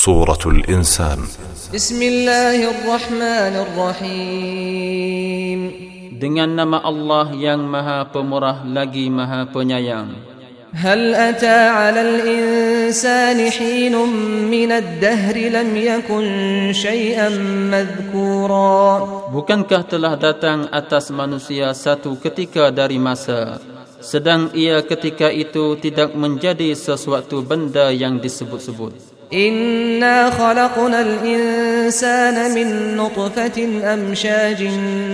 سورة الإنسان بسم الله الرحمن الرحيم Dengan nama Allah yang maha pemurah lagi maha penyayang هل أتى على الإنسان حين من الدهر لم يكن شيئا مذكورا Bukankah telah datang atas manusia satu ketika dari masa sedang ia ketika itu tidak menjadi sesuatu benda yang disebut-sebut إنا خلقنا الإنسان من نطفة أمشاج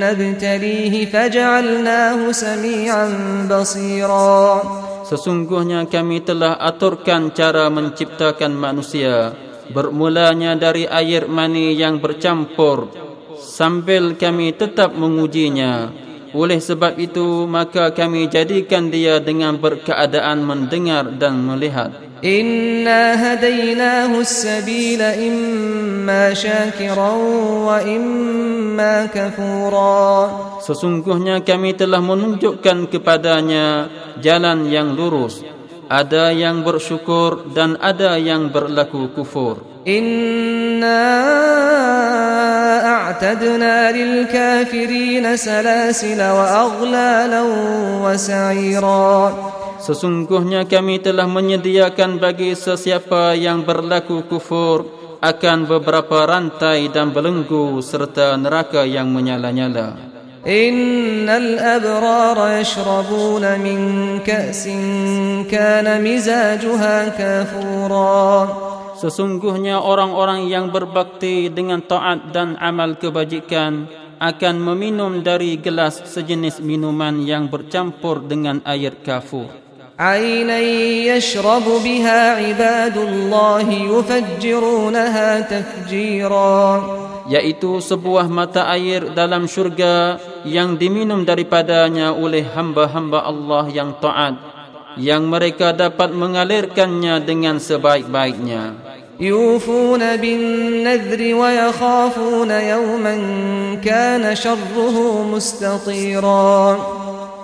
نبتليه فجعلناه سميعا بصيرا Sesungguhnya kami telah aturkan cara menciptakan manusia Bermulanya dari air mani yang bercampur Sambil kami tetap mengujinya Oleh sebab itu maka kami jadikan dia dengan berkeadaan mendengar dan melihat. Inna hadainahu as-sabila imma syakiran wa imma kafura. Sesungguhnya kami telah menunjukkan kepadanya jalan yang lurus. Ada yang bersyukur dan ada yang berlaku kufur. Inna أعتدنا للكافرين سلاسل وأغلالا وسعيرا Sesungguhnya kami telah menyediakan bagi sesiapa yang berlaku kufur akan beberapa rantai dan belenggu serta neraka yang menyala-nyala. إن الأبرار يشربون من كأس كان مزاجها كافورا Sesungguhnya orang-orang yang berbakti dengan taat dan amal kebajikan akan meminum dari gelas sejenis minuman yang bercampur dengan air kafur. عينا يشرب بها عباد الله يفجرونها تفجيرا yaitu sebuah mata air dalam syurga yang diminum daripadanya oleh hamba-hamba Allah yang taat yang mereka dapat mengalirkannya dengan sebaik-baiknya يوفون بالنذر ويخافون يوما كان شره مستطيرا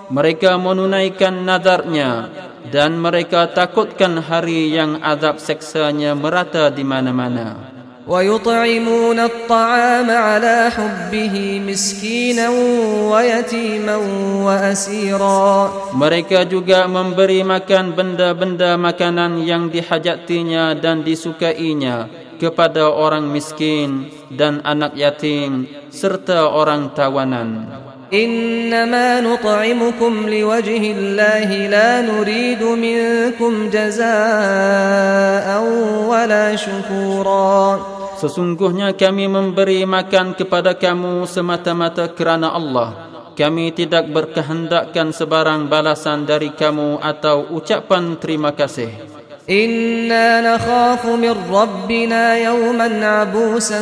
mereka menunaikan nadarnya dan mereka takutkan hari yang azab seksanya merata di mana-mana ويطعمون الطعام على حبه مسكينا ويتيما وأسيرا Mereka juga memberi makan benda-benda makanan yang dihajatinya dan disukainya kepada orang miskin dan anak yatim serta orang tawanan. إنما نطعمكم لوجه الله لا نريد منكم جزاء ولا شكورا Sesungguhnya kami memberi makan kepada kamu semata-mata kerana Allah. Kami tidak berkehendakkan sebarang balasan dari kamu atau ucapan terima kasih. إنا نخاف من ربنا يوما عبوسا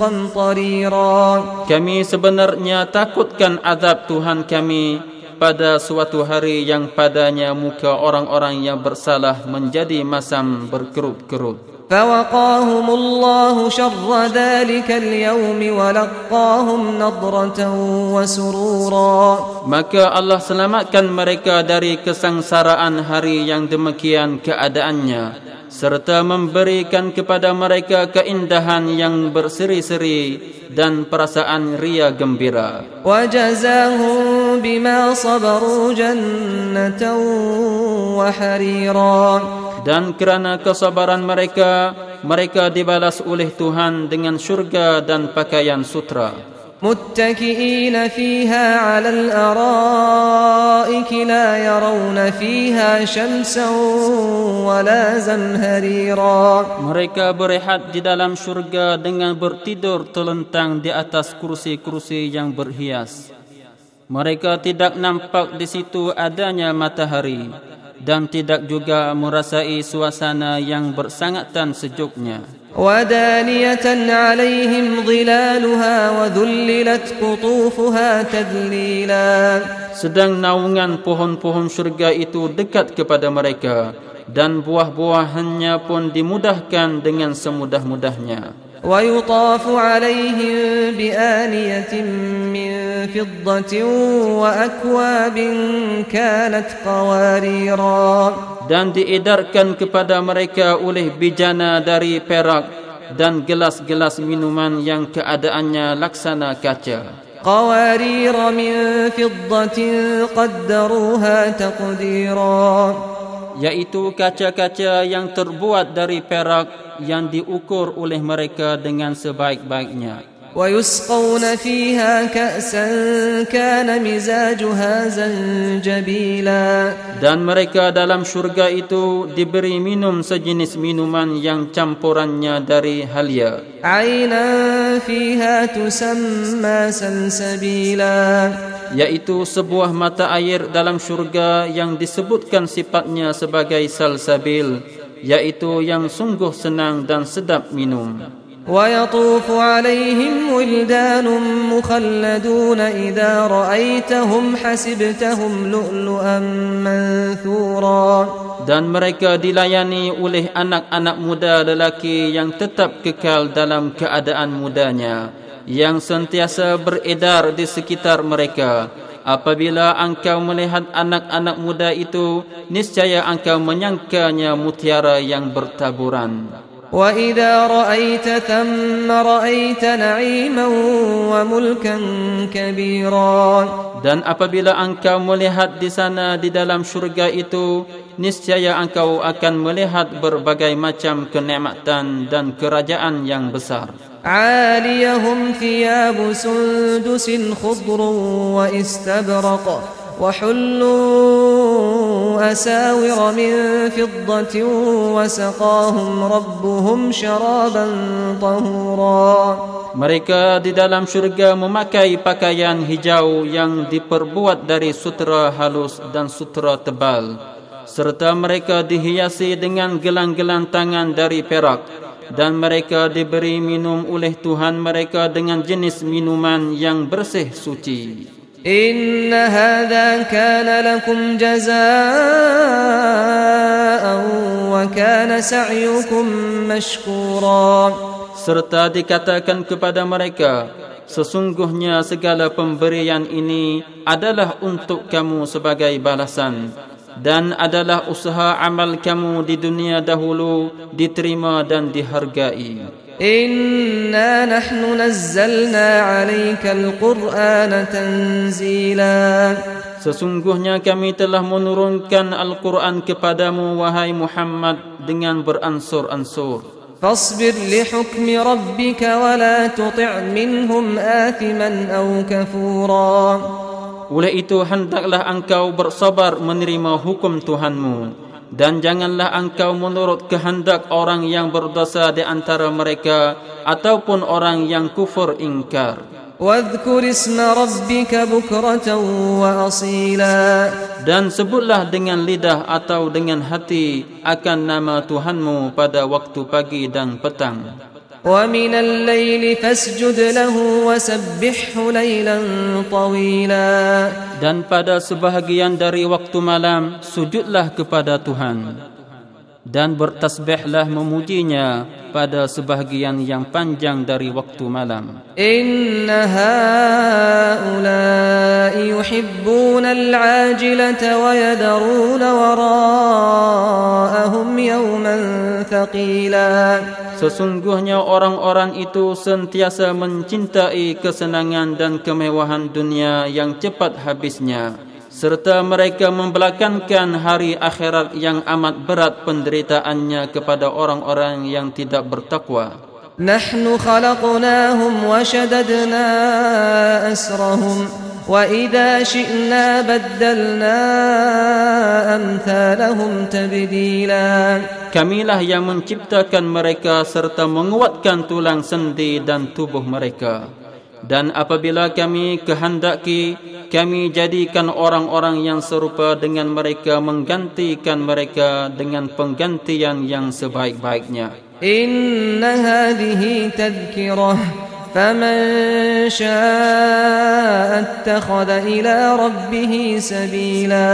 قمطريرا Kami sebenarnya takutkan azab Tuhan kami pada suatu hari yang padanya muka orang-orang yang bersalah menjadi masam berkerut-kerut. فوقاهم الله شر ذلك اليوم ولقاهم نضرة وسرورا Maka Allah selamatkan mereka dari kesengsaraan hari yang demikian keadaannya serta memberikan kepada mereka keindahan yang berseri-seri dan perasaan ria gembira. وجزاهم بما صبروا جنة وحريرا Dan kerana kesabaran mereka, mereka dibalas oleh Tuhan dengan syurga dan pakaian sutra. متكئين فيها على الأرائك لا يرون فيها شمسا ولا زمهريرا Mereka berehat di dalam syurga dengan bertidur telentang di atas kursi-kursi yang berhias. Mereka tidak nampak di situ adanya matahari dan tidak juga merasai suasana yang bersangatan sejuknya. ودانية عليهم ظلالها وذللت قطوفها تذليلا Sedang naungan pohon-pohon syurga itu dekat kepada mereka dan buah-buahannya pun dimudahkan dengan semudah-mudahnya. ويطاف عليهم بآنية من فضة وأكواب كانت قواريرا dan diedarkan kepada mereka oleh bijana dari perak dan gelas-gelas minuman yang keadaannya laksana kaca. قوارير من فضة قدروها تقديرا yaitu kaca-kaca yang terbuat dari perak yang diukur oleh mereka dengan sebaik-baiknya ويسقون فيها كأسا كان مزاجها زنجبيلا dan mereka dalam syurga itu diberi minum sejenis minuman yang campurannya dari halia عينا فيها تسمى سلسبيلا yaitu sebuah mata air dalam syurga yang disebutkan sifatnya sebagai salsabil yaitu yang sungguh senang dan sedap minum ويطوف عليهم ولدان مخلدون إذا رأيتهم حسبتهم لؤلؤا منثورا dan mereka dilayani oleh anak-anak muda lelaki yang tetap kekal dalam keadaan mudanya yang sentiasa beredar di sekitar mereka apabila engkau melihat anak-anak muda itu niscaya engkau menyangkanya mutiara yang bertaburan وإذا رأيت ثم رأيت نعيما وملكا كبيرا dan apabila engkau melihat di sana di dalam syurga itu niscaya engkau akan melihat berbagai macam kenikmatan dan kerajaan yang besar عاليهم ثياب سندس خضر واستبرق وحلوا أساور من فضة وسقاهم ربهم شرابا طهورا Mereka di dalam syurga memakai pakaian hijau yang diperbuat dari sutra halus dan sutra tebal. Serta mereka dihiasi dengan gelang-gelang tangan dari perak. Dan mereka diberi minum oleh Tuhan mereka dengan jenis minuman yang bersih suci. إن هذا كان لكم جزاء وكان سعيكم مشكورا serta dikatakan kepada mereka sesungguhnya segala pemberian ini adalah untuk kamu sebagai balasan dan adalah usaha amal kamu di dunia dahulu diterima dan dihargai إنا نحن نزلنا عليك القرآن تنزيلا Sesungguhnya kami telah menurunkan Al-Quran kepadamu wahai Muhammad dengan beransur-ansur. فاصبر لحكم ربك ولا تطع منهم آثما أو كفورا Oleh itu hendaklah engkau bersabar menerima hukum Tuhanmu dan janganlah engkau menurut kehendak orang yang berdosa di antara mereka ataupun orang yang kufur ingkar. واذكر اسم ربك بكرة وأصيلا Dan sebutlah dengan lidah atau dengan hati akan nama Tuhanmu pada waktu pagi dan petang. ومن الليل فاسجد له وسبحه ليلا طويلا Dan pada sebahagian dari waktu malam sujudlah kepada Tuhan dan bertasbihlah memujinya pada sebahagian yang panjang dari waktu malam. إن هؤلاء يحبون العاجلة ويذرون وراءهم يوما ثقيلا Sesungguhnya orang-orang itu sentiasa mencintai kesenangan dan kemewahan dunia yang cepat habisnya serta mereka membelakangkan hari akhirat yang amat berat penderitaannya kepada orang-orang yang tidak bertakwa. نحن خلقناهم وشددنا أسرهم وإذا شئنا بدلنا أمثالهم تبديلا Kamilah yang menciptakan mereka serta menguatkan tulang sendi dan tubuh mereka. Dan apabila kami kehendaki, kami jadikan orang-orang yang serupa dengan mereka menggantikan mereka dengan penggantian yang sebaik-baiknya. إن هذه تذكرة فمن شاء اتخذ إلى ربه سبيلا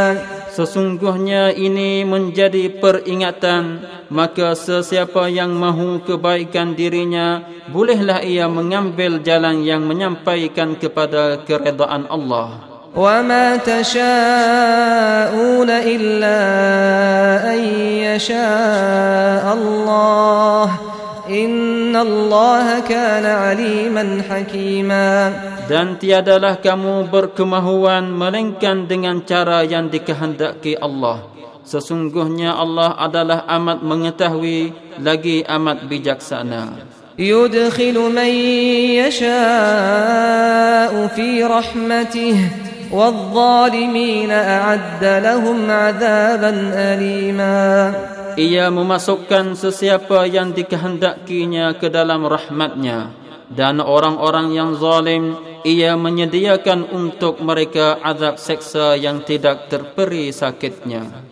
Sesungguhnya ini menjadi peringatan Maka sesiapa yang mahu kebaikan dirinya Bolehlah ia mengambil jalan yang menyampaikan kepada keredaan Allah وما تشاءون إلا أن يشاء الله إن الله كان عليما حكيما Dan tiadalah kamu berkemahuan melainkan dengan cara yang dikehendaki Allah. Sesungguhnya Allah adalah amat mengetahui lagi amat bijaksana. يدخل من يشاء في رحمته والظالمين أعد لهم عذابا أليما ia memasukkan sesiapa yang dikehendakinya ke dalam rahmatnya dan orang-orang yang zalim ia menyediakan untuk mereka azab seksa yang tidak terperi sakitnya.